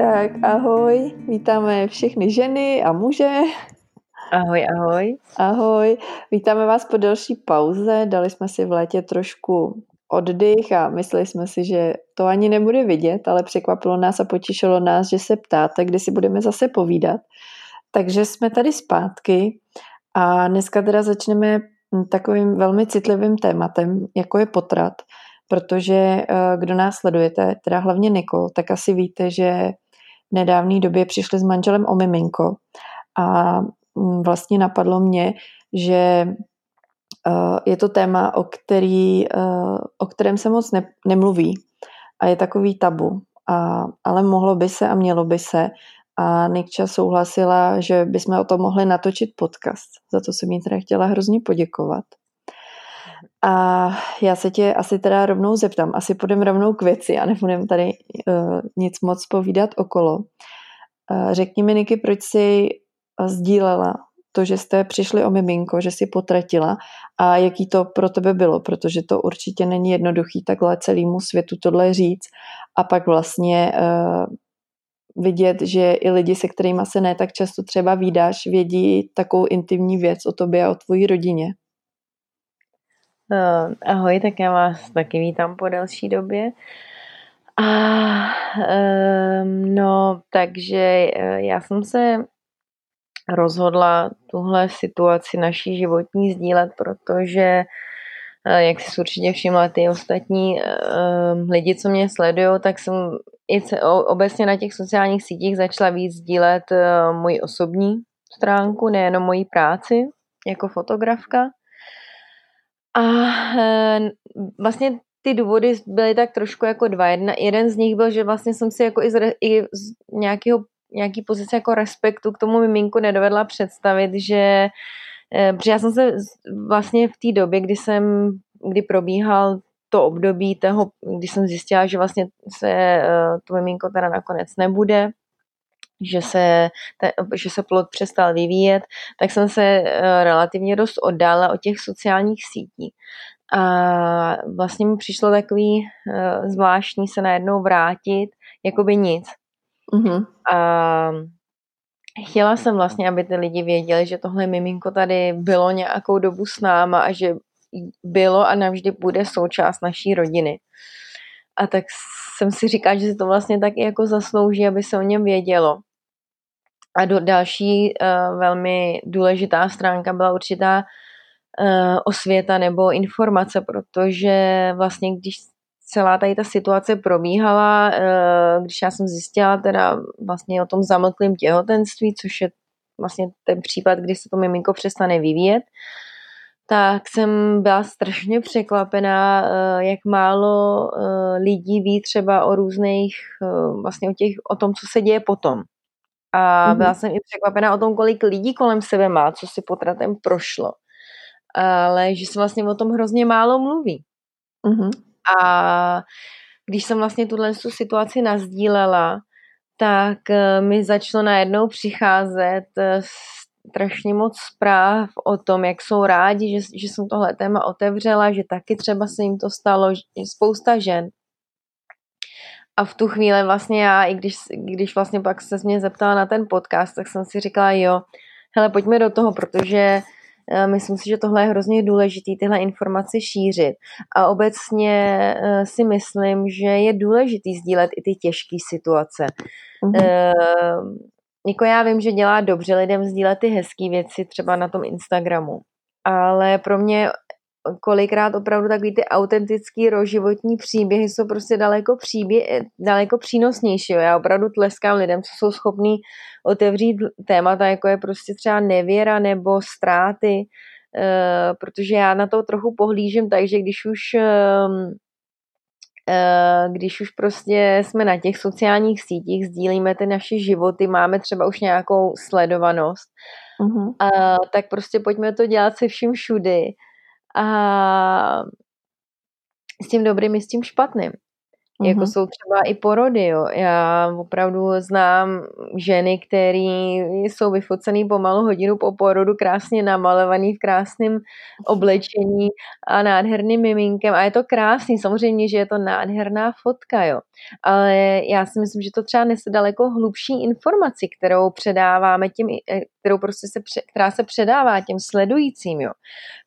Tak ahoj, vítáme všechny ženy a muže. Ahoj, ahoj. Ahoj, vítáme vás po delší pauze. Dali jsme si v létě trošku oddych a mysleli jsme si, že to ani nebude vidět, ale překvapilo nás a potěšilo nás, že se ptáte, kdy si budeme zase povídat. Takže jsme tady zpátky a dneska teda začneme takovým velmi citlivým tématem, jako je potrat, protože eh, kdo nás sledujete, teda hlavně Niko, tak asi víte, že nedávné době přišli s manželem o miminko a mm, vlastně napadlo mě, že eh, je to téma, o, který, eh, o kterém se moc ne, nemluví a je takový tabu. A, ale mohlo by se a mělo by se. A Nikča souhlasila, že bychom o tom mohli natočit podcast. Za to jsem jí teda chtěla hrozně poděkovat. A já se tě asi teda rovnou zeptám, asi půjdeme rovnou k věci a nebudeme tady uh, nic moc povídat okolo. Uh, řekni mi, Niky, proč jsi sdílela to, že jste přišli o miminko, že jsi potratila a jaký to pro tebe bylo, protože to určitě není jednoduchý takhle celému světu tohle říct a pak vlastně uh, vidět, že i lidi, se kterými se ne tak často třeba výdáš, vědí takovou intimní věc o tobě a o tvojí rodině. Uh, ahoj, tak já vás taky vítám po delší době. A uh, no, takže uh, já jsem se rozhodla tuhle situaci naší životní sdílet, protože uh, jak si určitě všimla ty ostatní uh, lidi, co mě sledují, tak jsem i obecně na těch sociálních sítích začala víc sdílet moji osobní stránku, nejenom moji práci jako fotografka. A e, vlastně ty důvody byly tak trošku jako dva. Jedna, jeden z nich byl, že vlastně jsem si jako i z, i z nějakého, nějaký pozice jako respektu k tomu miminku nedovedla představit, že e, protože já jsem se vlastně v té době, kdy jsem, kdy probíhal to období toho, kdy jsem zjistila, že vlastně se e, to miminko teda nakonec nebude, že se, te, že se plot přestal vyvíjet, tak jsem se eh, relativně dost oddala od těch sociálních sítí. A vlastně mi přišlo takový uh, zvláštní se najednou vrátit, jako by nic. Mm-hmm. A chtěla jsem vlastně, aby ty lidi věděli, že tohle miminko tady bylo nějakou dobu s náma a že bylo a navždy bude součást naší rodiny. A tak jsem si říkala, že si to vlastně taky jako zaslouží, aby se o něm vědělo. A do, další uh, velmi důležitá stránka byla určitá uh, osvěta nebo informace, protože vlastně když celá tady ta situace probíhala, uh, když já jsem zjistila teda vlastně o tom zamlklém těhotenství, což je vlastně ten případ, kdy se to miminko přestane vyvíjet, tak jsem byla strašně překvapená, jak málo lidí ví třeba o různých, vlastně o, těch, o tom, co se děje potom. A mm-hmm. byla jsem i překvapená o tom, kolik lidí kolem sebe má, co si potratem prošlo. Ale že se vlastně o tom hrozně málo mluví. Mm-hmm. A když jsem vlastně tuhle situaci nazdílela, tak eh, mi začalo najednou přicházet eh, strašně moc zpráv o tom, jak jsou rádi, že, že jsem tohle téma otevřela, že taky třeba se jim to stalo, že spousta žen a v tu chvíli vlastně já, i když, když vlastně pak se mě zeptala na ten podcast, tak jsem si říkala, jo, hele, pojďme do toho, protože uh, myslím si, že tohle je hrozně důležité, tyhle informace šířit. A obecně uh, si myslím, že je důležité sdílet i ty těžké situace. Mm-hmm. Uh, jako já vím, že dělá dobře lidem sdílet ty hezké věci třeba na tom Instagramu, ale pro mě kolikrát opravdu takový ty autentický roživotní příběhy jsou prostě daleko, příběh, daleko přínosnější. Já opravdu tleskám lidem, co jsou schopní otevřít témata, jako je prostě třeba nevěra nebo ztráty, uh, protože já na to trochu pohlížím tak, že když už uh, když už prostě jsme na těch sociálních sítích, sdílíme ty naše životy, máme třeba už nějakou sledovanost, uh-huh. uh, tak prostě pojďme to dělat se vším všudy a s tím dobrým i s tím špatným. Mm-hmm. Jako jsou třeba i porody, jo. Já opravdu znám ženy, které jsou vyfocený pomalu hodinu po porodu, krásně namalovaný v krásném oblečení a nádherným miminkem. A je to krásný, samozřejmě, že je to nádherná fotka, jo. Ale já si myslím, že to třeba nese daleko hlubší informaci, kterou předáváme těm, kterou prostě se, která se předává těm sledujícím, jo.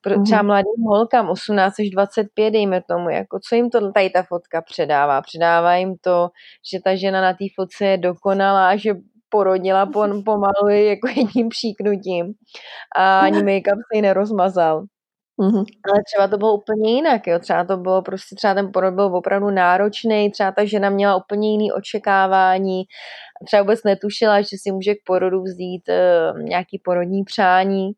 Pro, třeba mm-hmm. mladým holkám 18 až 25, dejme tomu, jako co jim to tady ta fotka předává? Předává jim to, že ta žena na té fotce je dokonalá, že porodila po, pomalu jako jedním příknutím a ani make-up se jí nerozmazal. Mm-hmm. Ale třeba to bylo úplně jinak, jo. Třeba to bylo prostě, třeba ten porod byl opravdu náročný, třeba ta žena měla úplně jiný očekávání, třeba vůbec netušila, že si může k porodu vzít uh, nějaký porodní přání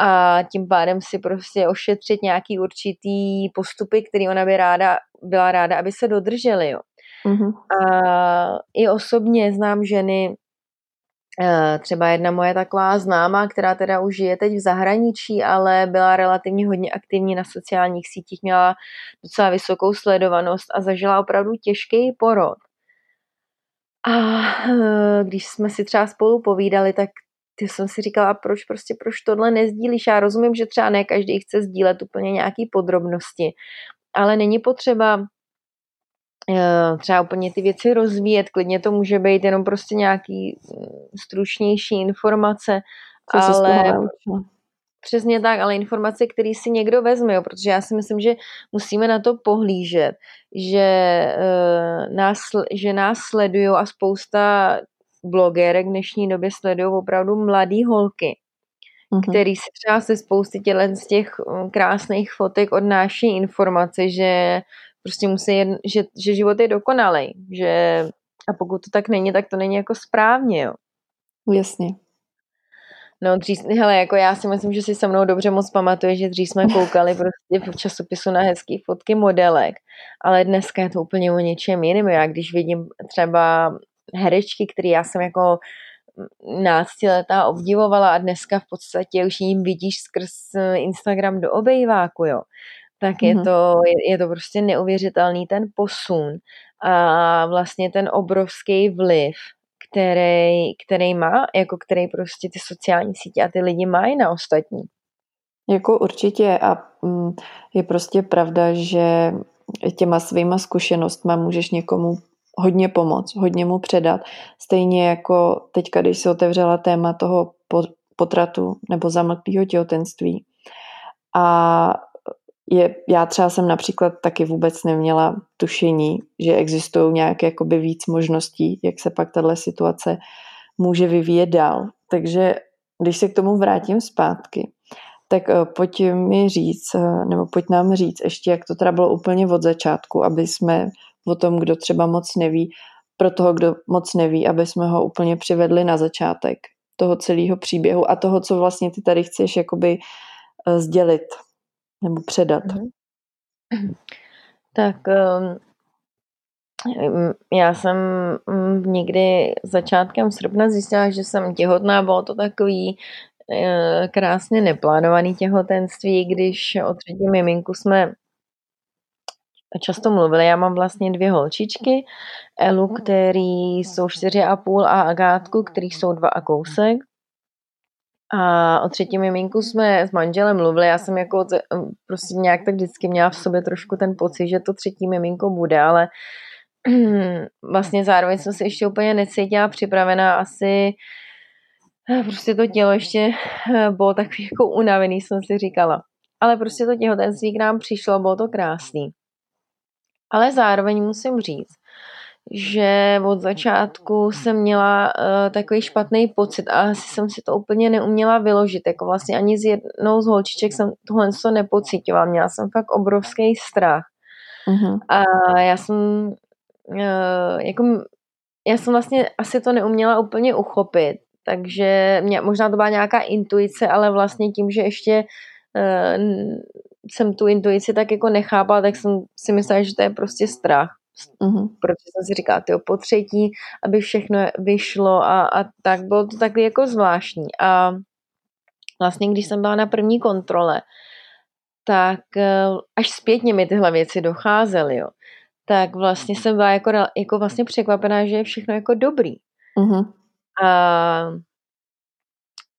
a tím pádem si prostě ošetřit nějaký určitý postupy, který ona by ráda, byla ráda, aby se dodržely. Jo. Mm-hmm. A i osobně znám ženy, třeba jedna moje taková známá, která teda už je teď v zahraničí, ale byla relativně hodně aktivní na sociálních sítích, měla docela vysokou sledovanost a zažila opravdu těžký porod. A eh, když jsme si třeba spolu povídali, tak ty jsem si říkala, proč prostě, proč tohle nezdílíš? Já rozumím, že třeba ne každý chce sdílet úplně nějaký podrobnosti, ale není potřeba eh, třeba úplně ty věci rozvíjet, klidně to může být jenom prostě nějaký mm, stručnější informace, Co ale přesně tak, ale informace, které si někdo vezme, jo, protože já si myslím, že musíme na to pohlížet, že, uh, nás, že nás sledují a spousta blogerek v dnešní době sledují opravdu mladý holky, mm-hmm. který si třeba se spousty tělen z těch mm, krásných fotek odnáší informace, že prostě musí, jen, že, že život je dokonalý, že a pokud to tak není, tak to není jako správně, jo. Jasně. No dřív, hele, jako já si myslím, že si se mnou dobře moc pamatuje, že dřív jsme koukali prostě v časopisu na hezký fotky modelek, ale dneska je to úplně o něčem jiném. Já když vidím třeba herečky, které já jsem jako náctiletá obdivovala a dneska v podstatě už jim vidíš skrz eh, Instagram do obejváku, jo. Tak je, mm-hmm. to, je, je to prostě neuvěřitelný ten posun a vlastně ten obrovský vliv, který, který má, jako který prostě ty sociální sítě a ty lidi mají na ostatní. Jako určitě a mm, je prostě pravda, že těma svýma zkušenostma můžeš někomu hodně pomoct, hodně mu předat. Stejně jako teďka, když se otevřela téma toho potratu nebo zamlklého těhotenství. A je, já třeba jsem například taky vůbec neměla tušení, že existují nějaké jakoby víc možností, jak se pak tahle situace může vyvíjet dál. Takže když se k tomu vrátím zpátky, tak eh, pojď mi říct, eh, nebo pojď nám říct ještě, jak to teda bylo úplně od začátku, aby jsme o tom, kdo třeba moc neví, pro toho, kdo moc neví, aby jsme ho úplně přivedli na začátek toho celého příběhu a toho, co vlastně ty tady chceš jakoby uh, sdělit nebo předat. Mm-hmm. Tak um, já jsem někdy začátkem srpna zjistila, že jsem těhotná, bylo to takový uh, krásně neplánovaný těhotenství, když o třetí miminku jsme často mluvili. Já mám vlastně dvě holčičky, Elu, který jsou čtyři a půl a Agátku, který jsou dva a kousek. A o třetím miminku jsme s manželem mluvili, já jsem jako prostě nějak tak vždycky měla v sobě trošku ten pocit, že to třetí miminko bude, ale vlastně zároveň jsem se ještě úplně necítila připravená asi prostě to tělo ještě bylo takový jako unavený, jsem si říkala. Ale prostě to těhotenství k nám přišlo, bylo to krásný. Ale zároveň musím říct, že od začátku jsem měla uh, takový špatný pocit a asi jsem si to úplně neuměla vyložit. Jako vlastně ani z jednou z holčiček jsem tohle to nepocítila. Měla jsem fakt obrovský strach. Uh-huh. A já jsem uh, jako já jsem vlastně asi to neuměla úplně uchopit, takže mě, možná to byla nějaká intuice, ale vlastně tím, že ještě uh, jsem tu intuici tak jako nechápala, tak jsem si myslela, že to je prostě strach. Mm-hmm. Protože jsem si říkala, tyjo, po třetí, aby všechno vyšlo a, a tak bylo to takový jako zvláštní. A vlastně, když jsem byla na první kontrole, tak eh, až zpětně mi tyhle věci docházely, jo. tak vlastně jsem byla jako, jako vlastně překvapená, že je všechno jako dobrý. Mm-hmm. A,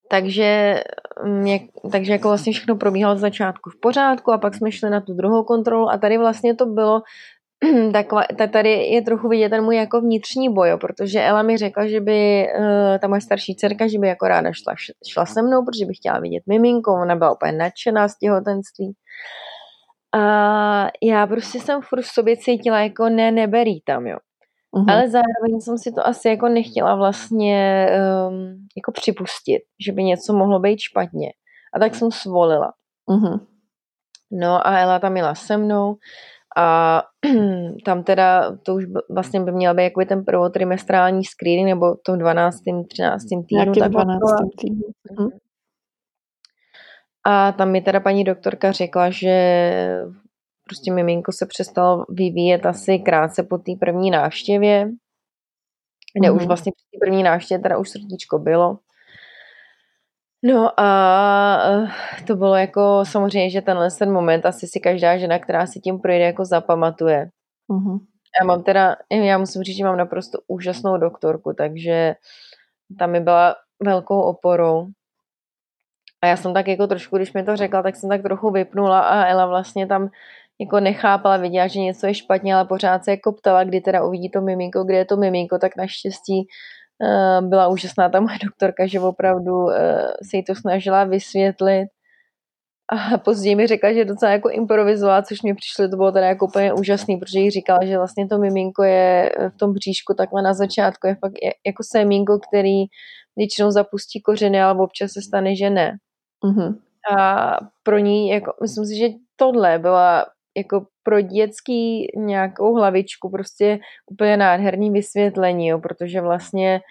takže, mě, takže jako vlastně všechno probíhalo z začátku v pořádku a pak jsme šli na tu druhou kontrolu a tady vlastně to bylo taková, tady je trochu vidět ten můj jako vnitřní boj, protože Ela mi řekla, že by uh, ta moje starší dcerka, že by jako ráda šla, šla se mnou, protože by chtěla vidět miminko, ona byla úplně nadšená z těhotenství. A já prostě jsem furt v sobě cítila jako ne, neberí tam, jo. Uh-huh. Ale zároveň jsem si to asi jako nechtěla vlastně um, jako připustit, že by něco mohlo být špatně. A tak jsem svolila. Uh-huh. No a Ela tam jela se mnou a tam teda, to už vlastně by měl být jako ten prvotrimestrální screening, nebo to v 12. 13. týdnu. Tak 12. týdnu. Mhm. A tam mi teda paní doktorka řekla, že prostě miminko se přestalo vyvíjet asi krátce po té první návštěvě, kde mm-hmm. už mhm. vlastně při té první návštěvě teda už srdíčko bylo. No a eh, to bylo jako samozřejmě, že tenhle ten moment asi si každá žena, která si tím projde, jako zapamatuje. Mm-hmm. Já mám teda, já musím říct, že mám naprosto úžasnou doktorku, takže tam mi byla velkou oporou. A já jsem tak jako trošku, když mi to řekla, tak jsem tak trochu vypnula a Ela vlastně tam jako nechápala, viděla, že něco je špatně, ale pořád se jako ptala, kdy teda uvidí to miminko, kde je to miminko, tak naštěstí byla úžasná ta moje doktorka, že opravdu eh, se jí to snažila vysvětlit. A později mi řekla, že docela jako improvizovala, což mi přišlo, to bylo teda jako úplně úžasný, protože jí říkala, že vlastně to miminko je eh, v tom bříšku takhle na začátku, je fakt jako semínko, který většinou zapustí kořeny, ale občas se stane, že ne. Mm-hmm. A pro ní, jako, myslím si, že tohle byla jako pro dětský nějakou hlavičku prostě úplně nádherný vysvětlení, jo, protože vlastně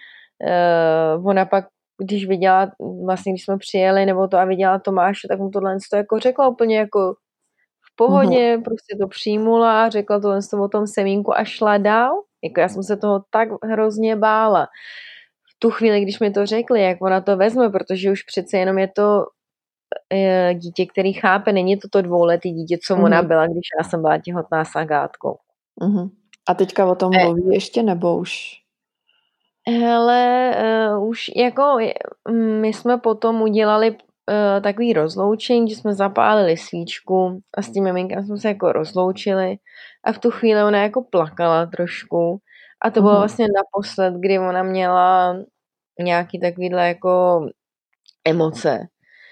uh, ona pak když viděla, vlastně když jsme přijeli, nebo to a viděla Tomáše, tak mu tohle to jako řekla úplně jako v pohodě, mm prostě to přijmula, řekla tohle o tom semínku a šla dál. Jako já jsem se toho tak hrozně bála. V tu chvíli, když mi to řekli, jak ona to vezme, protože už přece jenom je to dítě, který chápe, není to to dvouletý dítě, co mm-hmm. ona byla, když já jsem byla těhotná s Agátkou. Mm-hmm. A teďka o tom eh. mluví e, ještě, nebo už? Hele, uh, už jako my jsme potom udělali uh, takový rozloučení, že jsme zapálili svíčku a s tím miminkem jsme se jako rozloučili a v tu chvíli ona jako plakala trošku a to bylo mm-hmm. vlastně naposled, kdy ona měla nějaký takovýhle jako emoce.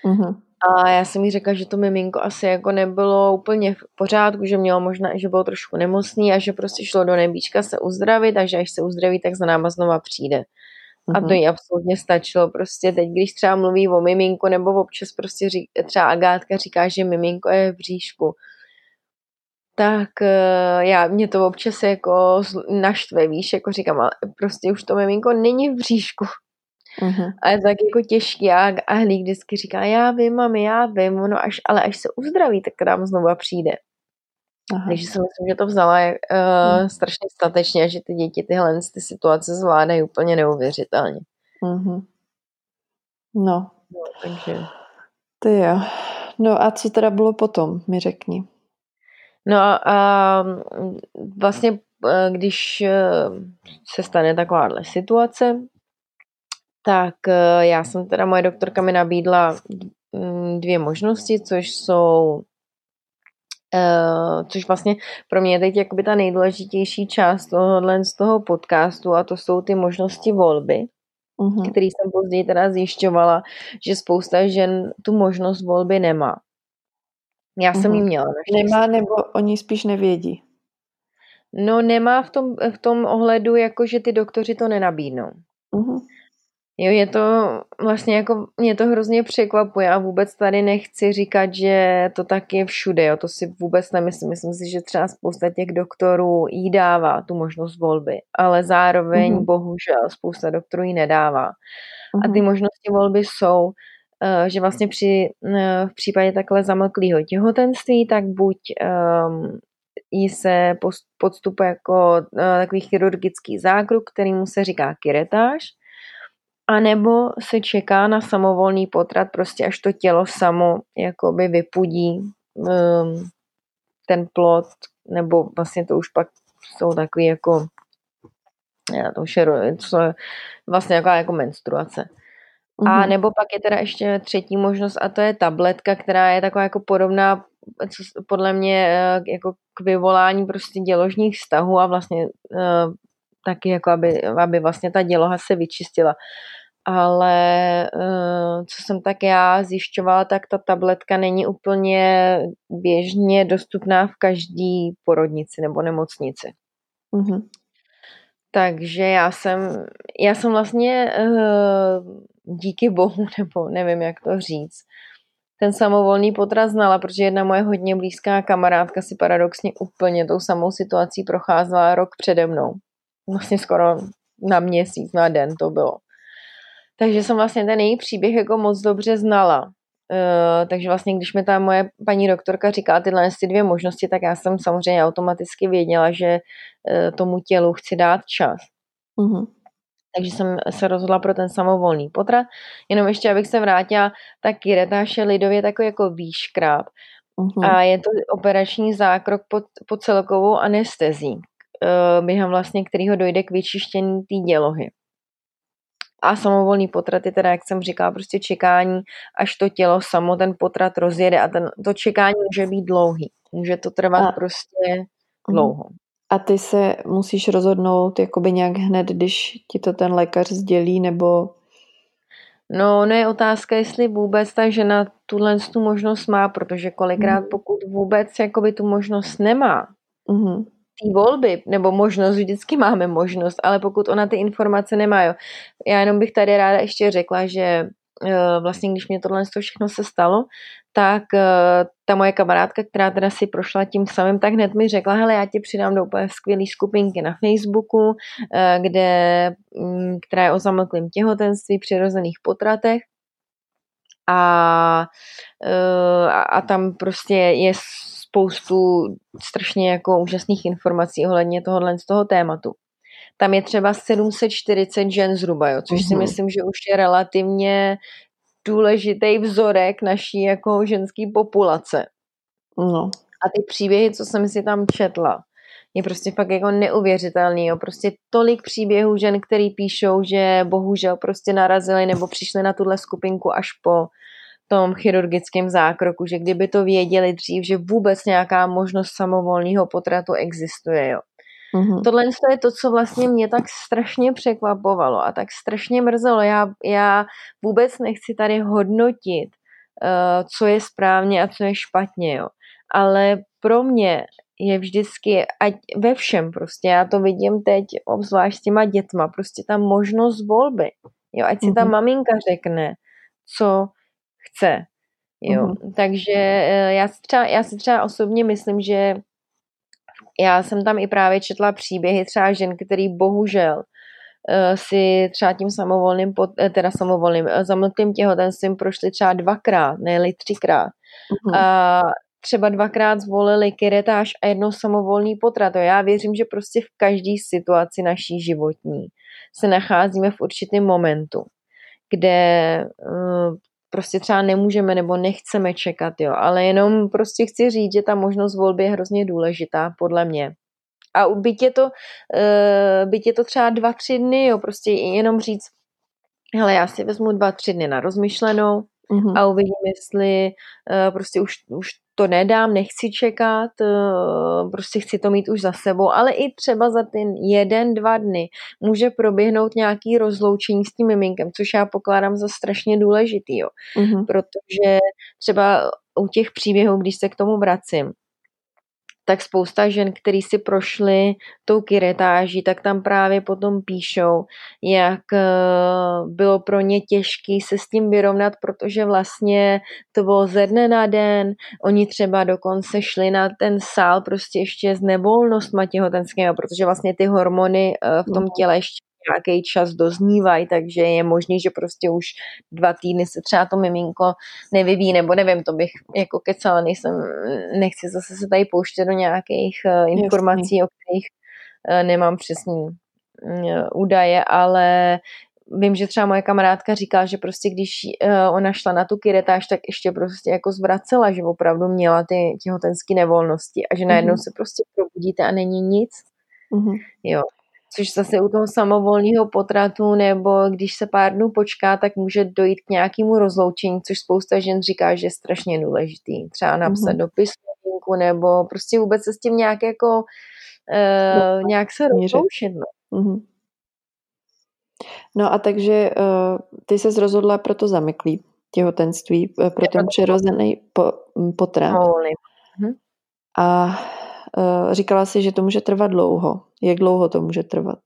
Mm-hmm. A já jsem jí řekla, že to miminko asi jako nebylo úplně v pořádku, že mělo možná, že bylo trošku nemocný a že prostě šlo do nebíčka se uzdravit, takže až se uzdraví, tak za náma znova přijde. A to mhm. jí absolutně stačilo. Prostě teď, když třeba mluví o miminku, nebo občas prostě řík, třeba Agátka říká, že miminko je v bříšku, tak eh, já, mě to občas jako naštve, víš, jako říkám, ale prostě už to miminko není v bříšku. Uh-huh. A je to tak jako těžký a, a Hlík vždycky říká, já vím, mami, já vím, ono až, ale až se uzdraví, tak k nám znova přijde. Aha. Takže si myslím, že to vzala uh, uh-huh. strašně statečně a že ty děti tyhle ty situace zvládají úplně neuvěřitelně. Uh-huh. No. no. Takže... Ty jo. No a co teda bylo potom, mi řekni. No a vlastně, eh, když eh, se stane takováhle situace, tak eh, já jsem teda, moje doktorka mi nabídla mm, dvě možnosti, což jsou Uh, což vlastně pro mě je teď jakoby ta nejdůležitější část tohohle z toho podcastu a to jsou ty možnosti volby, uh-huh. který jsem později teda zjišťovala, že spousta žen tu možnost volby nemá. Já jsem ji měla. Naštěstí. Nemá nebo oni spíš nevědí? No nemá v tom, v tom ohledu, jako že ty doktoři to nenabídnou. Uh-huh. Jo, je to vlastně jako, mě to hrozně překvapuje a vůbec tady nechci říkat, že to tak je všude, jo, to si vůbec nemyslím. Myslím si, že třeba spousta těch doktorů jí dává tu možnost volby, ale zároveň mm-hmm. bohužel spousta doktorů jí nedává. Mm-hmm. A ty mhm. možnosti volby jsou, eh, že vlastně při, eh, v případě takhle zamlklého těhotenství, tak buď um, jí se podstupuje jako uh, takový chirurgický zákrok, kterýmu se říká kiretáž, a nebo se čeká na samovolný potrat, prostě až to tělo samo jakoby vypudí um, ten plod, nebo vlastně to už pak jsou takový jako to už je, co vlastně jako, jako menstruace. Mm-hmm. A mhm. nebo pak je teda ještě třetí možnost a to je tabletka, která je taková jako podobná co, podle mě eh, jako k vyvolání prostě děložních vztahů a vlastně uh, taky jako aby, aby vlastně ta děloha se vyčistila. Ale uh, co jsem tak já zjišťovala, tak ta tabletka není úplně běžně dostupná v každý porodnici nebo nemocnici. Mm-hmm. Takže já jsem, já jsem vlastně uh, díky bohu, nebo nevím, jak to říct, ten samovolný potrat znala, protože jedna moje hodně blízká kamarádka si paradoxně úplně tou samou situací procházela rok přede mnou. Vlastně skoro na měsíc, na den to bylo. Takže jsem vlastně ten její příběh jako moc dobře znala. Uh, takže vlastně, když mi ta moje paní doktorka říkala tyhle ty dvě možnosti, tak já jsem samozřejmě automaticky věděla, že uh, tomu tělu chci dát čas. Uh-huh takže jsem se rozhodla pro ten samovolný potrat. Jenom ještě, abych se vrátila, tak kiretáš je lidově takový jako výškráp uh-huh. a je to operační zákrok pod, pod celkovou anestezí, během vlastně kterého dojde k vyčištění té dělohy. A samovolný potrat je teda, jak jsem říkala, prostě čekání, až to tělo samo ten potrat rozjede a ten, to čekání může být dlouhý. Může to trvat a. prostě mhm. dlouho. A ty se musíš rozhodnout jakoby nějak hned, když ti to ten lékař sdělí, nebo... No, no je otázka, jestli vůbec ta žena tuhle tu možnost má, protože kolikrát mm. pokud vůbec jakoby tu možnost nemá, mm. Ty volby, nebo možnost, vždycky máme možnost, ale pokud ona ty informace nemá, jo. Já jenom bych tady ráda ještě řekla, že eh, vlastně když mě tohle všechno se stalo, tak eh, ta moje kamarádka, která teda si prošla tím samým, tak hned mi řekla, hele, já ti přidám do úplně skvělé skupinky na Facebooku, eh, kde, mm, která je o zamlklém těhotenství, přirozených potratech. A, a tam prostě je spoustu strašně jako úžasných informací ohledně tohohle z toho tématu. Tam je třeba 740 žen zhruba, jo, což mm-hmm. si mhm. myslím, že už je relativně důležitý vzorek naší jako ženské populace. No. A ty příběhy, co jsem si tam četla, je prostě fakt jako neuvěřitelný. Jo. Prostě tolik příběhů žen, který píšou, že bohužel prostě narazili nebo přišli na tuhle skupinku až po tom chirurgickém zákroku, že kdyby to věděli dřív, že vůbec nějaká možnost samovolného potratu existuje. Jo. Mm-hmm. Tohle je to, co vlastně mě tak strašně překvapovalo a tak strašně mrzelo. Já, já vůbec nechci tady hodnotit, uh, co je správně a co je špatně, jo. Ale pro mě je vždycky, ať ve všem prostě, já to vidím teď, obzvlášť s těma dětma, prostě ta možnost volby, jo, ať si mm-hmm. ta maminka řekne, co chce, jo. Mm-hmm. Takže uh, já si, třeba, já si třeba osobně myslím, že já jsem tam i právě četla příběhy třeba žen, který bohužel uh, si třeba tím samovolným, eh, teda samovolným, zamlklým těhotenstvím prošli třeba dvakrát, ne třikrát. Uh-huh. A třeba dvakrát zvolili kiretáž a jednou samovolný potrat. Já věřím, že prostě v každé situaci naší životní se nacházíme v určitém momentu, kde prostě třeba nemůžeme nebo nechceme čekat, jo, ale jenom prostě chci říct, že ta možnost volby je hrozně důležitá, podle mě. A byť je to, uh, byť je to třeba dva, tři dny, jo, prostě jenom říct, hele, já si vezmu dva, tři dny na rozmyšlenou mm-hmm. a uvidím, jestli uh, prostě už, už to nedám, nechci čekat, eh, prostě chci to mít už za sebou, ale i třeba za ten jeden, dva dny může proběhnout nějaký rozloučení s tím miminkem, což já pokládám za strašně důležitý, jo. Mm-hmm. protože třeba u těch příběhů, když se k tomu vracím, tak spousta žen, který si prošly tou kiretáží, tak tam právě potom píšou, jak eh, bylo pro ně těžké se s tím vyrovnat, protože vlastně to bylo ze dne na den, oni třeba dokonce šli na ten sál prostě ještě s nevolnostma těhotenského, protože vlastně ty hormony eh, v tom mhm. těle ještě nějaký čas doznívají, takže je možný, že prostě už dva týdny se třeba to miminko nevyvíjí, nebo nevím, to bych jako kecala, nejsem, nechci zase se tady pouštět do nějakých uh, informací, Jasný. o kterých uh, nemám přesný uh, údaje, ale vím, že třeba moje kamarádka říká, že prostě když uh, ona šla na tu kiretáž, tak ještě prostě jako zvracela, že opravdu měla ty těhotenské nevolnosti a že najednou mm-hmm. se prostě probudíte a není nic Mm-hmm. Jo. Což zase u toho samovolného potratu nebo když se pár dnů počká, tak může dojít k nějakému rozloučení, což spousta žen říká, že je strašně důležitý. Třeba napsat mm-hmm. dopis nebo prostě vůbec se s tím nějak jako uh, nějak se rozloučit. No. Mm-hmm. No a takže uh, ty se rozhodla pro to zamyklý těhotenství, uh, pro ten přirozený po, potrat. Mhm. A uh, říkala si, že to může trvat dlouho. Jak dlouho to může trvat?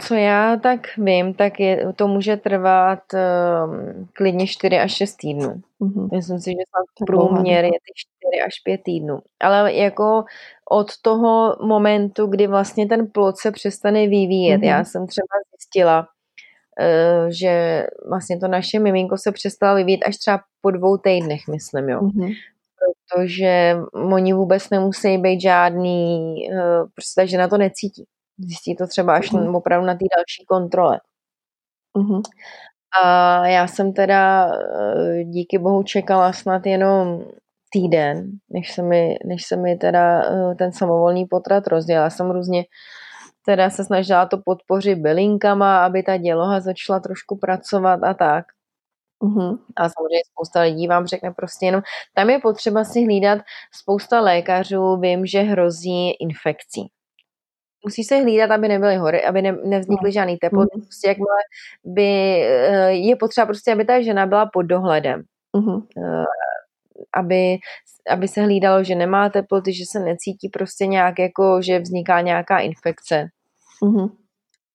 Co já tak vím, tak je, to může trvat um, klidně 4 až 6 týdnů. Mm-hmm. Myslím si, že snad průměr je ty 4 až 5 týdnů. Ale jako od toho momentu, kdy vlastně ten plod se přestane vyvíjet, mm-hmm. já jsem třeba zjistila, uh, že vlastně to naše miminko se přestalo vyvíjet až třeba po dvou týdnech, myslím, jo. Mm-hmm protože oni vůbec nemusí být žádný, uh, prostě ta žena to necítí. Zjistí to třeba až mm. opravdu na té další kontrole. Mm. A já jsem teda eh, díky bohu čekala snad jenom týden, než se mi, než se mi teda eh, ten samovolný potrat rozdělal. Já jsem různě teda se snažila to podpořit bylinkama, aby ta děloha začala trošku pracovat a tak. Mm-hmm. A samozřejmě spousta lidí vám řekne prostě jenom, tam je potřeba si hlídat, spousta lékařů vím, že hrozí infekcí musí se hlídat, aby nebyly hory, aby ne, nevznikly no. žádný teploty. Mm. Prostě jakmile by, eh, je potřeba prostě, aby ta žena byla pod dohledem. Mm. Aby, aby se hlídalo, že nemá teploty, že se necítí prostě nějak jako, že vzniká nějaká infekce. Mm.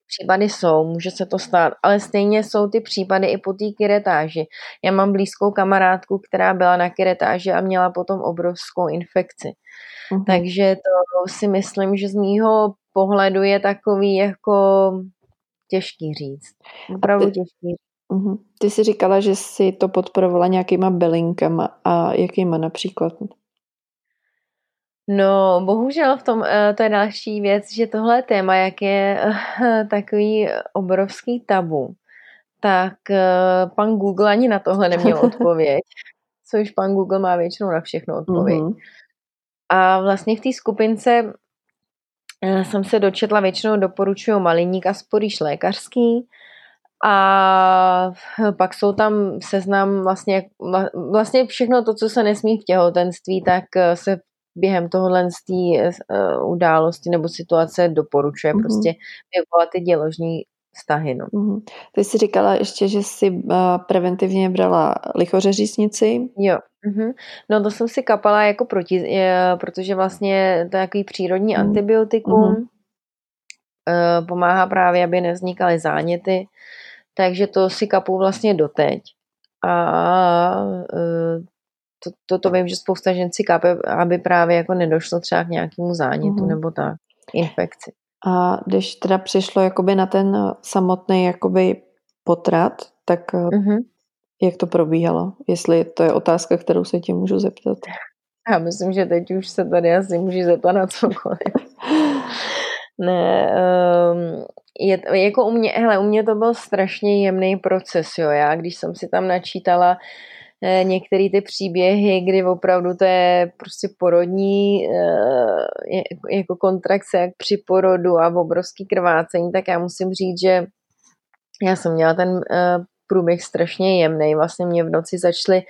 Případy jsou, může se to stát, ale stejně jsou ty případy i po té kiretáži. Já mám blízkou kamarádku, která byla na kiretáži a měla potom obrovskou infekci. Uh-huh. Takže to si myslím, že z mýho pohledu je takový jako těžký říct. Opravdu ty, těžký uh-huh. Ty jsi říkala, že jsi to podporovala nějakýma bylinkama a jakýma například? No, bohužel v tom, eh, to je další věc, že tohle téma, jak je eh, takový obrovský tabu, tak eh, pan Google ani na tohle neměl odpověď, což pan Google má většinou na všechno odpověď. Uh-huh. A vlastně v té skupince jsem se dočetla, většinou doporučuju maliník a sporýš lékařský, a pak jsou tam seznam vlastně, vlastně všechno to, co se nesmí v těhotenství, tak se během tohohle z té uh, události nebo situace doporučuje mm-hmm. prostě vyvolat ty děložní vztahy. No. Mm-hmm. Ty jsi říkala ještě, že jsi uh, preventivně brala lichořeříznici. Jo. Mm-hmm. No to jsem si kapala jako proti, je, protože vlastně to je takový přírodní mm-hmm. antibiotikum. Mm-hmm. Uh, pomáhá právě, aby nevznikaly záněty. Takže to si kapu vlastně doteď. A uh, to, to, to vím, že spousta žen si kápe, aby právě jako nedošlo třeba k nějakému zánětu mm-hmm. nebo tak, infekci. A když teda přišlo jakoby na ten samotný jakoby potrat, tak mm-hmm. jak to probíhalo? Jestli to je otázka, kterou se tě můžu zeptat. Já myslím, že teď už se tady asi můžu zeptat na cokoliv. ne, um, je, jako u mě, hele, u mě to byl strašně jemný proces, jo, já když jsem si tam načítala uh, některé ty příběhy, kdy opravdu to je prostě porodní eh, jako kontrakce jak při porodu a obrovský krvácení, tak já musím říct, že já jsem měla ten eh, průběh strašně jemný. Vlastně mě v noci začaly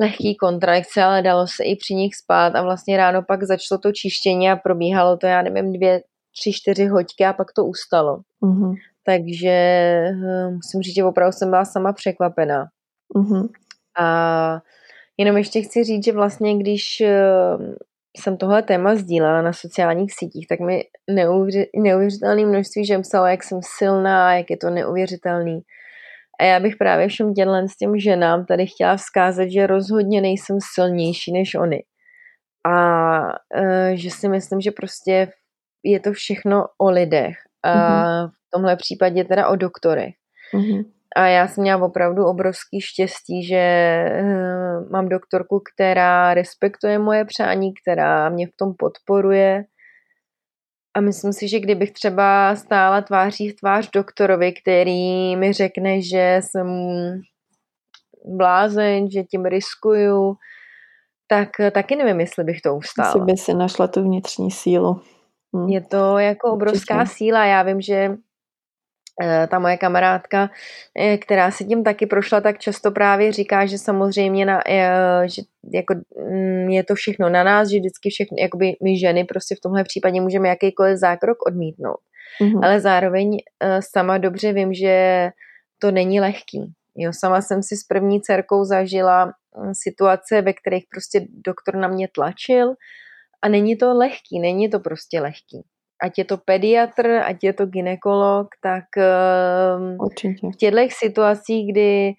lehký kontrakce, ale dalo se i při nich spát a vlastně ráno pak začalo to čištění a probíhalo to, já nevím, dvě, tři, čtyři hoďky a pak to ustalo. Mm-hmm. Takže musím říct, že opravdu jsem byla sama překvapená. Mm-hmm. A jenom ještě chci říct, že vlastně když eh, jsem tohle téma sdílela na sociálních sítích, tak mi neuvěř, neuvěřitelné množství žen psalo, jak jsem silná, jak je to neuvěřitelný. A já bych právě všem těmhle s těm ženám tady chtěla vzkázat, že rozhodně nejsem silnější než oni. A e, že si myslím, že prostě je to všechno o lidech. A mm-hmm. v tomhle případě teda o doktorech. Mm-hmm. A já jsem měla opravdu obrovský štěstí, že eh, mám doktorku, která respektuje moje přání, která mě v tom podporuje. A myslím si, že kdybych třeba stála tváří v tvář doktorovi, který mi řekne, že jsem blázeň, že tím riskuju, tak taky nevím, jestli bych to ustála. Asi by si našla tu vnitřní sílu. Hm. Je to jako obrovská Určitě. síla. Já vím, že ta moje kamarádka, eh, která si tím taky prošla, tak často právě říká, že samozřejmě na, eh, že jako mm, je to všechno na nás, že vždycky všechno, jakoby my ženy prostě v tomhle případě můžeme jakýkoliv zákrok odmítnout. Mm-hmm. Ale zároveň sama dobře vím, že to není lehký. Jo, sama jsem si s první dcerkou zažila mm, situace, ve kterých prostě doktor na mě tlačil, a není to lehký, není to prostě lehký. Ať je to pediatr, ať je to ginekolog, tak ehm, Určitě. v těchto situacích, kdy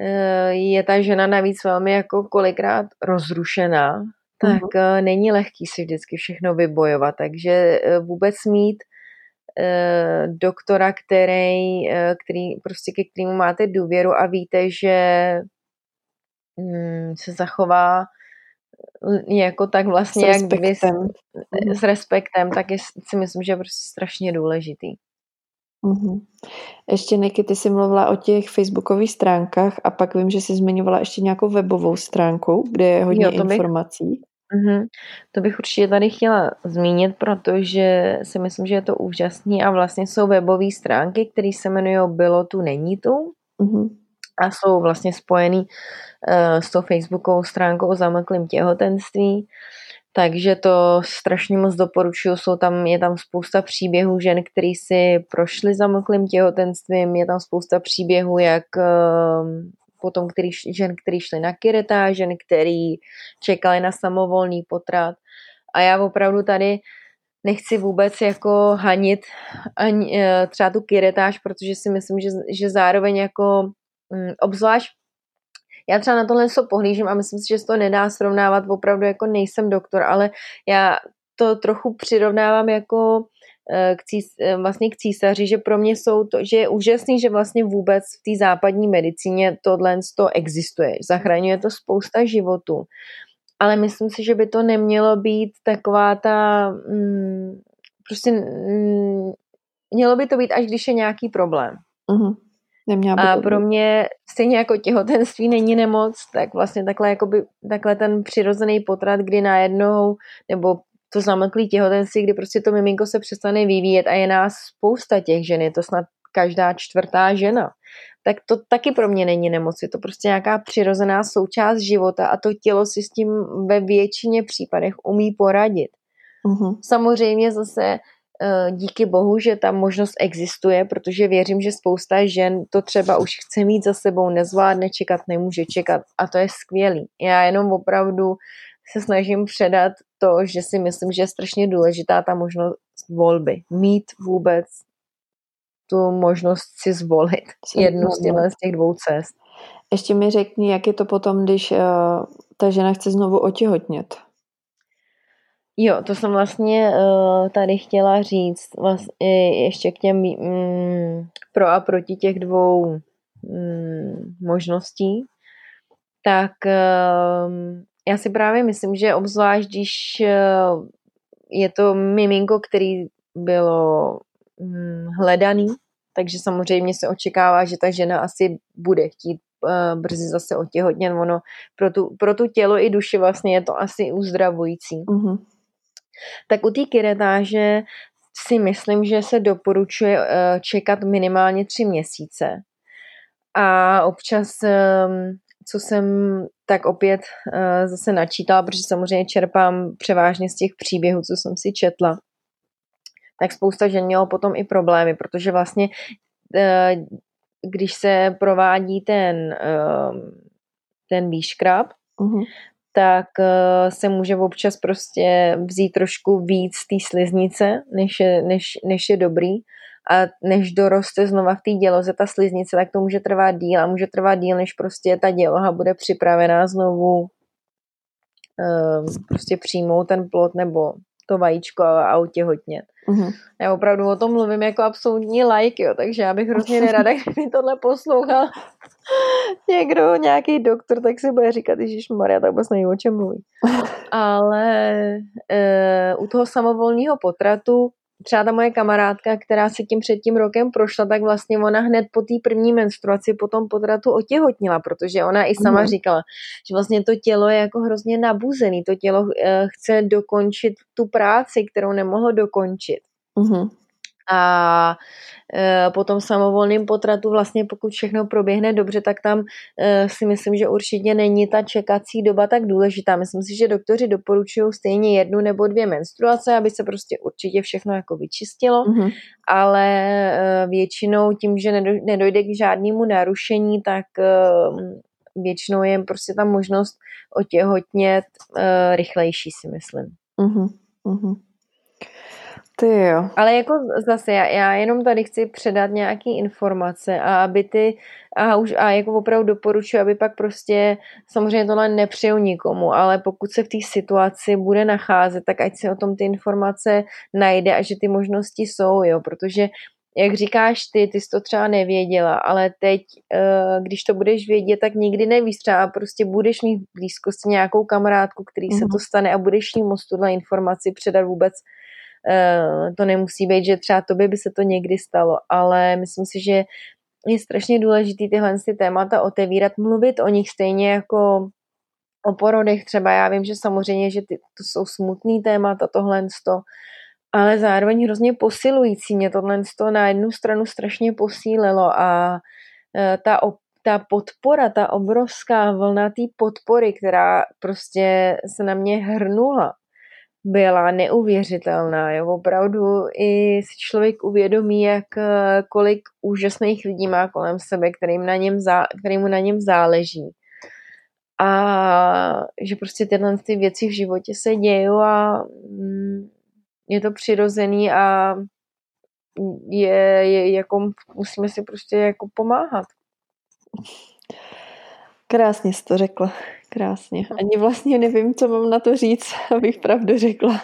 eh, je ta žena navíc velmi jako kolikrát rozrušená, tak uh-huh. není lehký si vždycky všechno vybojovat. Takže eh, vůbec mít doktora, který, který prostě ke kterému máte důvěru a víte, že mm, se zachová jako tak vlastně, s jak vy s, mhm. s respektem, tak je, si myslím, že je prostě strašně důležitý. Mm-hmm. Ještě Niky, ty jsi mluvila o těch facebookových stránkách a pak vím, že jsi zmiňovala ještě nějakou webovou stránku, kde je hodně jo, to informací. Bych, mm-hmm. To bych určitě tady chtěla zmínit, protože si myslím, že je to úžasný a vlastně jsou webové stránky, které se jmenují Bylo tu, není tu. Mm-hmm. A jsou vlastně spojený Eh, s tou facebookovou stránkou o zamlklém těhotenství. Takže to strašně moc doporučuju. Jsou tam, je tam spousta příběhů žen, který si prošli zamlklým těhotenstvím, je tam spousta příběhů, jak eh, potom který, žen, který šli na kiretáž, žen, který čekali na samovolný potrat. A já opravdu tady nechci vůbec jako hanit ani, eh, třeba tu kiretáž, protože si myslím, že, že zároveň jako obzvlášť já třeba na tohle něco pohlížím a myslím si, že se to nedá srovnávat, opravdu jako nejsem doktor, ale já to trochu přirovnávám jako eh, k cís, eh, vlastně k císaři, že pro mě jsou to, že je úžasný, že vlastně vůbec v té západní medicíně tohle to existuje. Zachraňuje to spousta životů. Ale myslím si, že by to nemělo být taková ta mm, prostě mm, mělo by to být, až když je nějaký problém. Uh-huh. Neměla a pro mě stejně jako těhotenství není nemoc, tak vlastně takhle, jakoby, takhle ten přirozený potrat, kdy najednou, nebo to zamlklý těhotenství, kdy prostě to miminko se přestane vyvíjet a je nás spousta těch žen, je to snad každá čtvrtá žena, tak to taky pro mě není nemoc, je to prostě nějaká přirozená součást života a to tělo si s tím ve většině případech umí poradit. Uh-huh. Samozřejmě zase díky bohu, že ta možnost existuje, protože věřím, že spousta žen to třeba už chce mít za sebou, nezvládne čekat, nemůže čekat a to je skvělý. Já jenom opravdu se snažím předat to, že si myslím, že je strašně důležitá ta možnost volby. Mít vůbec tu možnost si zvolit jednu z, z těch dvou cest. Ještě mi řekni, jak je to potom, když uh, ta žena chce znovu otěhotnět. Jo, to jsem vlastně uh, tady chtěla říct vlastně ještě k těm mm, pro a proti těch dvou mm, možností. Tak uh, já si právě myslím, že obzvlášť, když uh, je to miminko, který bylo mm, hledaný, takže samozřejmě se očekává, že ta žena asi bude chtít uh, brzy zase otěhotnět. Ono pro tu, pro tu tělo i duši vlastně je to asi uzdravující. Mm-hmm tak u té kiretáže si myslím, že se doporučuje eh, čekat minimálně tři měsíce. A občas, ehm, co jsem tak opět eh, zase načítala, protože samozřejmě čerpám převážně z těch příběhů, co jsem si četla, tak spousta žen mělo potom i problémy, protože vlastně eh, když se provádí ten, ehm, ten výškrab, uh-huh tak eh, se může občas prostě vzít trošku víc té sliznice, než je, než, než je dobrý. A než doroste znova v té děloze ta sliznice, tak to může trvat díl a může trvat díl, než prostě ta děloha bude připravená znovu um, prostě přijmout ten plot nebo to vajíčko a otěhotnět. Mm-hmm. Já opravdu o tom mluvím jako absolutní like, jo, takže já bych hrozně nerada, kdyby tohle poslouchal někdo, nějaký doktor, tak si bude říkat, Ježíš Maria, tak vůbec neví, o čem mluví. Ale e, u toho samovolného potratu třeba ta moje kamarádka, která se tím před tím rokem prošla, tak vlastně ona hned po té první menstruaci, po tom podratu otěhotnila, protože ona i sama mm. říkala, že vlastně to tělo je jako hrozně nabuzený, to tělo eh, chce dokončit tu práci, kterou nemohlo dokončit. Mm. A e, po tom samovolném potratu vlastně pokud všechno proběhne dobře, tak tam e, si myslím, že určitě není ta čekací doba tak důležitá. Myslím si, že doktoři doporučují stejně jednu nebo dvě menstruace, aby se prostě určitě všechno jako vyčistilo, mm-hmm. ale e, většinou tím, že nedojde k žádnému narušení, tak většinou je prostě ta možnost otěhotnět rychlejší, si myslím. Mm-hmm. Ty jo. Ale jako zase, já, já jenom tady chci předat nějaký informace a aby ty, a už a jako opravdu doporučuji, aby pak prostě, samozřejmě tohle nepřeju nikomu, ale pokud se v té situaci bude nacházet, tak ať si o tom ty informace najde a že ty možnosti jsou, jo, protože jak říkáš ty, ty jsi to třeba nevěděla, ale teď, eh, když to budeš vědět, tak nikdy nevíš, třeba prostě budeš mít v blízkosti nějakou kamarádku, který mm-hmm. se to mhm. stane a budeš jí moct tuhle informaci předat vůbec to nemusí být, že třeba tobě by se to někdy stalo, ale myslím si, že je strašně důležitý tyhle ty témata otevírat, mluvit o nich stejně jako o porodech třeba. Já vím, že samozřejmě, že ty, to jsou smutný témata, tohle to, ale zároveň hrozně posilující. Mě tohle to na jednu stranu strašně posílilo a eh, ta, ta podpora, ta obrovská vlna té podpory, která prostě se na mě hrnula, byla neuvěřitelná. Jo. Opravdu i si člověk uvědomí, jak eh, kolik úžasných lidí má kolem sebe, kterým, na něm zá, kterým na něm záleží. A že prostě tyhle ty věci v životě se dějí a mm, je to přirozený a je, je jako musíme si prostě jako pomáhat. Krásně jsi to řekla. Krásně. Ani vlastně nevím, co mám na to říct, abych pravdu řekla.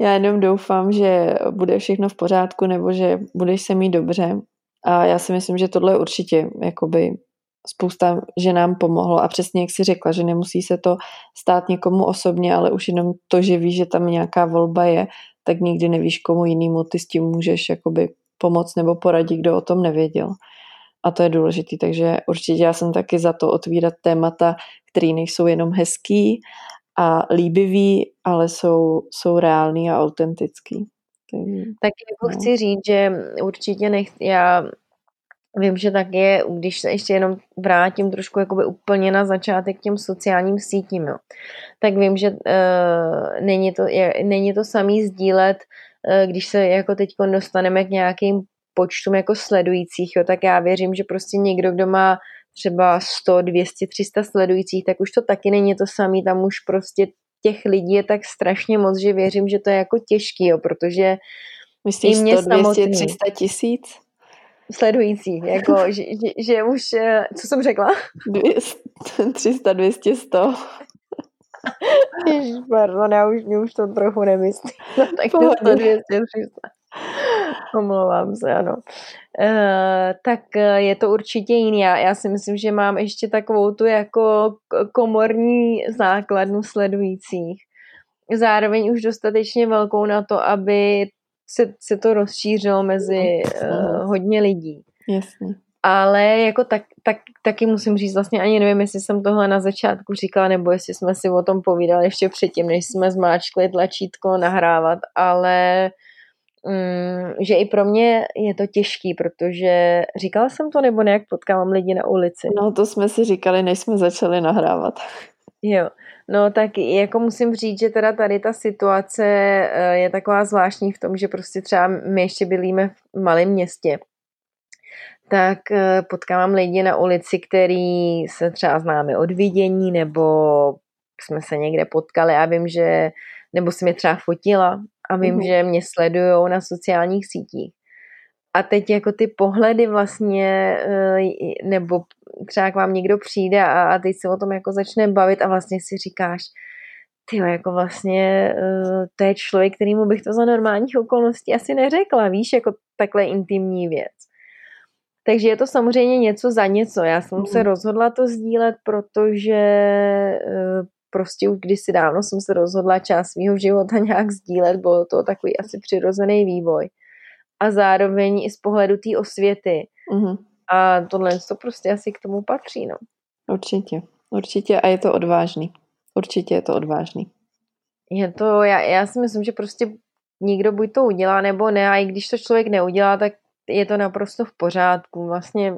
Já jenom doufám, že bude všechno v pořádku nebo že budeš se mít dobře. A já si myslím, že tohle určitě jakoby spousta ženám pomohlo a přesně jak si řekla, že nemusí se to stát někomu osobně, ale už jenom to, že víš, že tam nějaká volba je, tak nikdy nevíš, komu jinému ty s tím můžeš jakoby pomoct nebo poradit, kdo o tom nevěděl a to je důležitý, takže určitě já jsem taky za to otvírat témata, které nejsou jenom hezký a líbivý, ale jsou, jsou reální a autentický. Tak jako no. chci říct, že určitě nech, já vím, že tak je, když se ještě jenom vrátím trošku jakoby úplně na začátek těm sociálním sítím, jo. tak vím, že uh, není, to, je, není to samý sdílet, uh, když se jako teď dostaneme k nějakým počtům jako sledujících, jo, tak já věřím, že prostě někdo, kdo má třeba 100, 200, 300 sledujících, tak už to taky není to samý, tam už prostě těch lidí je tak strašně moc, že věřím, že to je jako těžký, jo, protože Myslíš 100, 200, 300 tisíc? Sledující, jako, že, že, že už, eh, co jsem řekla? 200, 300, 200, 100. pardon, já už, mě už to trochu nemyslím. No, tak 100, 200, 300. Omlouvám se, ano. E, tak eh, je to určitě jiný. Já, já si myslím, že mám ještě takovou tu jako komorní základnu sledujících. Zároveň už dostatečně velkou na to, aby se, se to rozšířilo mezi uh, hodně lidí. Jasně. Ale jako tak, tak, taky musím říct, vlastně ani nevím, jestli jsem tohle na začátku říkala, nebo jestli jsme si o tom povídali ještě předtím, než jsme zmáčkli tlačítko nahrávat, ale Mm, že i pro mě je to těžký, protože říkala jsem to, nebo nějak potkávám lidi na ulici. No to jsme si říkali, než jsme začali nahrávat. Jo, no tak jako musím říct, že teda tady ta situace eh, je taková zvláštní v tom, že prostě třeba my ještě bylíme v malém městě, tak eh, potkávám lidi na ulici, který se třeba známe od vidění, nebo jsme se někde potkali a vím, že nebo jsem je třeba fotila a vím, mm-hmm. že mě sledují na sociálních sítích. A teď jako ty pohledy vlastně, eh, nebo třeba k vám někdo přijde a, a teď se o tom jako začne bavit a vlastně si říkáš, ty jako vlastně eh, to je člověk, kterýmu bych to za normálních okolností asi neřekla, víš, jako takhle intimní věc. Takže je to samozřejmě něco za něco. Já jsem mm. se mhm. rozhodla to sdílet, protože eh, prostě už kdysi dávno jsem se rozhodla část svého života nějak sdílet, bylo to takový asi přirozený vývoj. A zároveň i z pohledu té osvěty. Mm-hmm. A tohle to prostě asi k tomu patří, no. Určitě, určitě a je to odvážný. Určitě je to odvážný. Je to, já, já si myslím, že prostě někdo buď to udělá, nebo ne, a i když to člověk neudělá, tak je to naprosto v pořádku. Vlastně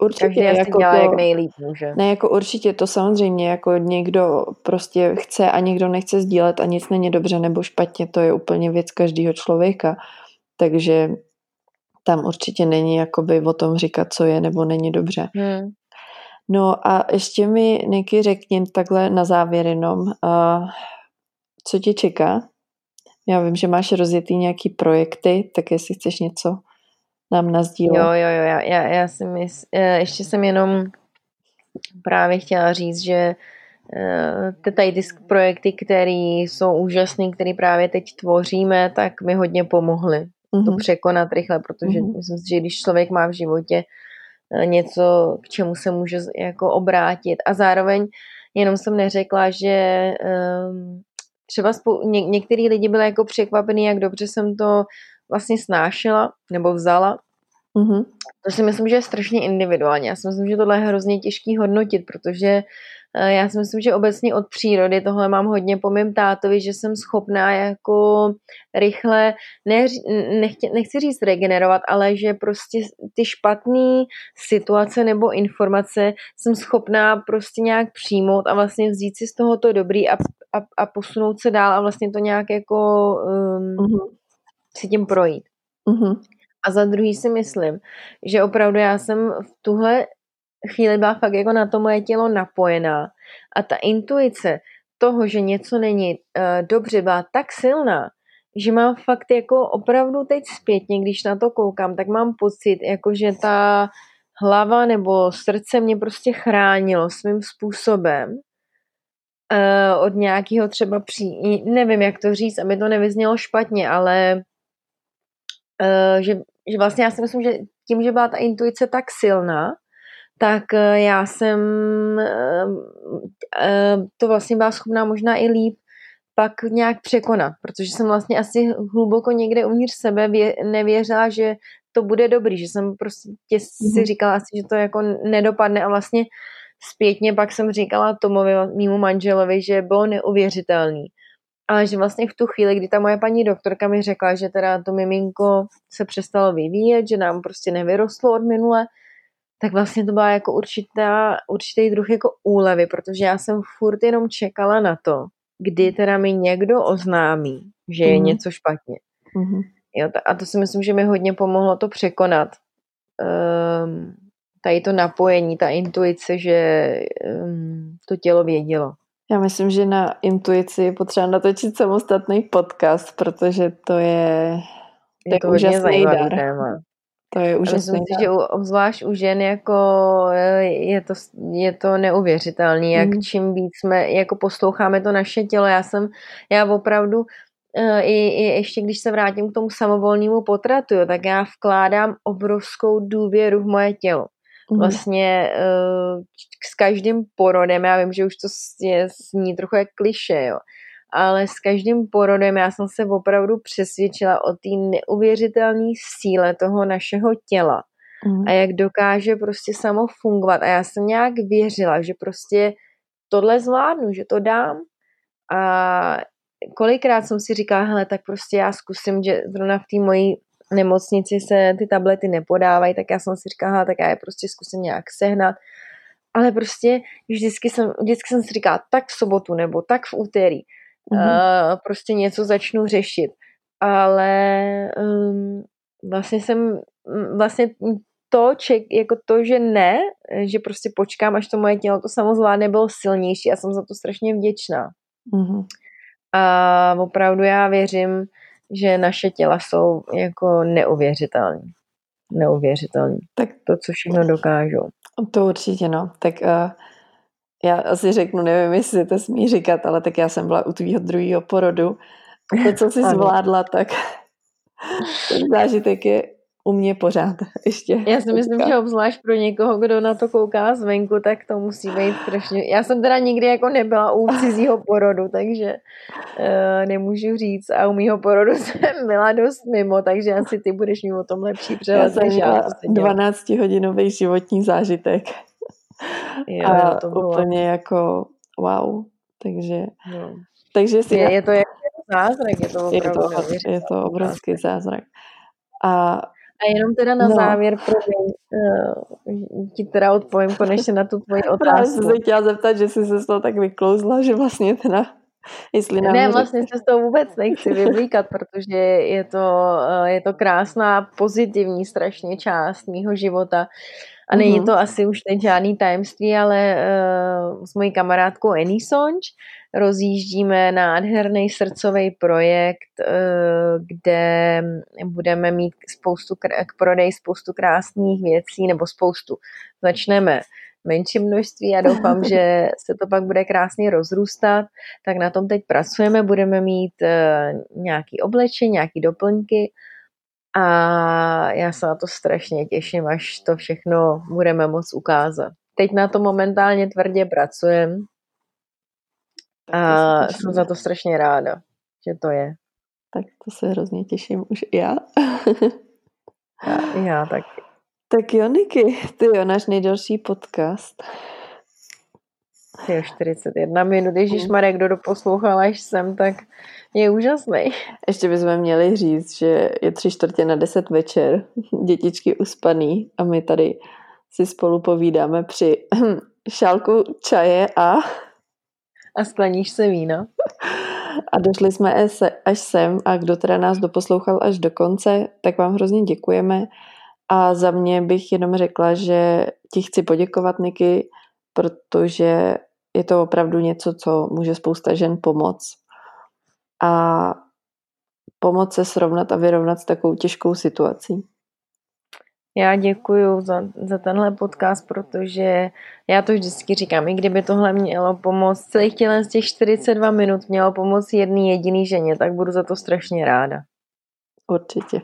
určitě, každý jako dělá, to, jak nejlíp může. Ne, jako určitě to samozřejmě, jako někdo prostě chce a někdo nechce sdílet a nic není dobře nebo špatně, to je úplně věc každého člověka. Takže tam určitě není jakoby o tom říkat, co je nebo není dobře. Hmm. No a ještě mi, Niky, řekni takhle na závěr jenom, uh, co tě čeká? Já vím, že máš rozjetý nějaký projekty, tak jestli chceš něco nám nazdílet. Jo, jo, jo, já, já, já si mysl, eh, ještě jsem jenom právě chtěla říct, že eh, ty tady ty projekty, které jsou úžasné, které právě teď tvoříme, tak mi hodně pomohly mm-hmm. to mhm. překonat rychle, protože mm-hmm. myslím si, že když člověk má v životě eh, něco, k čemu se může jako obrátit a zároveň jenom jsem neřekla, že um, třeba spou- ně- některý lidi byli jako překvapení, jak dobře jsem to vlastně snášela nebo vzala. Mm-hmm. To si myslím, že je strašně individuálně. Já si myslím, že tohle je hrozně těžký hodnotit, protože eh, já si myslím, že obecně od přírody tohle mám hodně po mém tátovi, že jsem schopná jako rychle, ne, nechtě, nechci říct regenerovat, ale že prostě ty špatné situace nebo informace jsem schopná prostě nějak přijmout a vlastně vzít si z toho to dobrý a, a, a posunout se dál a vlastně to nějak jako um, mm-hmm si tím projít. Mm-hmm. A za druhý si myslím, že opravdu já jsem v tuhle chvíli byla fakt jako na to moje tělo napojená a ta intuice toho, že něco není uh, dobře, byla tak silná, že mám fakt jako opravdu teď zpětně, když na to koukám, tak mám pocit, jako že ta hlava nebo srdce mě prostě chránilo svým způsobem uh, od nějakého třeba při... nevím, jak to říct, aby to nevyznělo špatně, ale že, že vlastně já si myslím, že tím, že byla ta intuice tak silná, tak eh, já jsem eh, to vlastně byla schopná možná i líp pak nějak překonat, protože jsem vlastně asi hluboko někde uvnitř sebe vě, nevěřila, že to bude dobrý, že jsem prostě si mhm. říkala asi, že to jako nedopadne a vlastně zpětně pak jsem říkala Tomovi, mýmu manželovi, že bylo neuvěřitelný, ale že vlastně v tu chvíli, kdy ta moje paní doktorka mi řekla, že teda to miminko se přestalo vyvíjet, že nám prostě nevyrostlo od minule, tak vlastně to byla jako určitá, určitý druh jako úlevy, protože já jsem furt jenom čekala na to, kdy teda mi někdo oznámí, že je mm. něco špatně. Mm. Jo, a to si myslím, že mi hodně pomohlo to překonat. Um, tady to napojení, ta intuice, že um, to tělo vědělo. Já myslím, že na intuici je potřeba natočit samostatný podcast, protože to je, to je, to úžasný dar. Téma. To je úžasný Myslím si, že obzvlášť u žen jako je to, je to neuvěřitelný, jak mm. čím víc jsme, jako posloucháme to naše tělo. Já jsem, já opravdu e, i, i ještě když se vrátím k tomu samovolnému potratu, jo, tak já vkládám obrovskou důvěru v moje tělo. Mhm. Vlastně uh, s každým porodem, já vím, že už to je, zní trochu jak kliše, jo, ale s každým porodem já jsem se opravdu přesvědčila o té neuvěřitelné síle toho našeho těla mm. a jak dokáže prostě samo fungovat. A já jsem nějak věřila, že prostě tohle zvládnu, že to dám. A kolikrát jsem si říkala, hele, tak prostě já zkusím, že zrovna v té mojí nemocnici se ty tablety nepodávají, tak já jsem si říkala, tak já je prostě zkusím nějak sehnat. Ale prostě vždycky jsem, vždycky jsem si říkala, tak v sobotu nebo tak v úterý mm-hmm. uh, prostě něco začnu řešit. Ale um, vlastně jsem, vlastně to, ček, jako to, že ne, že prostě počkám, až to moje tělo to samozvládne, bylo silnější a jsem za to strašně vděčná. Mm-hmm. A opravdu já věřím, že naše těla jsou jako neuvěřitelné. Neuvěřitelné. Tak to, co všechno dokážou. To určitě, no. Tak uh, já asi řeknu, nevím, jestli to smí říkat, ale tak já jsem byla u tvýho druhého porodu. To, co jsi zvládla, tak ten zážitek je u mě pořád ještě. Já si myslím, že obzvlášť pro někoho, kdo na to kouká zvenku, tak to musí být strašně... Já jsem teda nikdy jako nebyla u cizího porodu, takže uh, nemůžu říct. A u mýho porodu jsem byla dost mimo, takže asi ty budeš mít o tom lepší přehled. Já jsem měla 12-hodinový životní zážitek. Jo, a to bylo. úplně jako wow. Takže, no. takže si... Je, je to jako zázrak, je to je to, je to obrovský zázrak. A a jenom teda na no. závěr, promiň, uh, ti teda odpovím konečně na tu tvoji otázku. Já jsem se chtěla zeptat, že jsi se z toho tak vyklouzla, že vlastně teda Jestli nám ne, vlastně se z toho vůbec nechci vyvlíkat, protože je to, eh, je to krásná, pozitivní strašně část mýho života. A není mm-hmm. to asi už teď žádný tajemství, ale uh, s mojí kamarádkou Annie Sonč rozjíždíme nádherný srdcový projekt, uh, kde budeme mít spoustu k prodej spoustu krásných věcí, nebo spoustu. Začneme menší množství a doufám, že se to pak bude krásně rozrůstat. Tak na tom teď pracujeme, budeme mít uh, nějaký oblečení, nějaký doplňky a já se na to strašně těším, až to všechno budeme moct ukázat. Teď na to momentálně tvrdě pracujem a jsem za to strašně ráda, že to je. Tak to se hrozně těším už i já. já, já tak. Tak jo, Niky, ty jo, náš nejdelší podcast. Je 41 minut, Ježíš Marek, kdo doposlouchal až sem, tak je úžasný. Ještě bychom měli říct, že je tři čtvrtě na deset večer, dětičky uspaný a my tady si spolu povídáme při šálku čaje a... A skleníš se vína. A došli jsme až sem a kdo teda nás doposlouchal až do konce, tak vám hrozně děkujeme. A za mě bych jenom řekla, že ti chci poděkovat, Niky, protože je to opravdu něco, co může spousta žen pomoct. A pomoct se srovnat a vyrovnat s takovou těžkou situací. Já děkuji za, za tenhle podcast, protože já to vždycky říkám, i kdyby tohle mělo pomoct, celých tělen z těch 42 minut mělo pomoct jedný jediný ženě, tak budu za to strašně ráda. Určitě.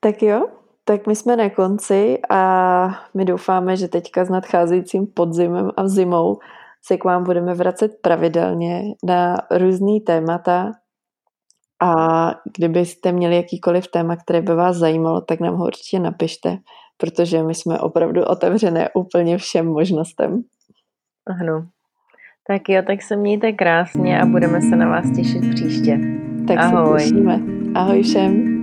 Tak jo, tak my jsme na konci a my doufáme, že teďka s nadcházejícím podzimem a zimou se k vám budeme vracet pravidelně na různý témata a kdybyste měli jakýkoliv téma, které by vás zajímalo, tak nám ho určitě napište, protože my jsme opravdu otevřené úplně všem možnostem. Ano. Tak jo, tak se mějte krásně a budeme se na vás těšit příště. Tak Ahoj. se těšíme. Ahoj všem.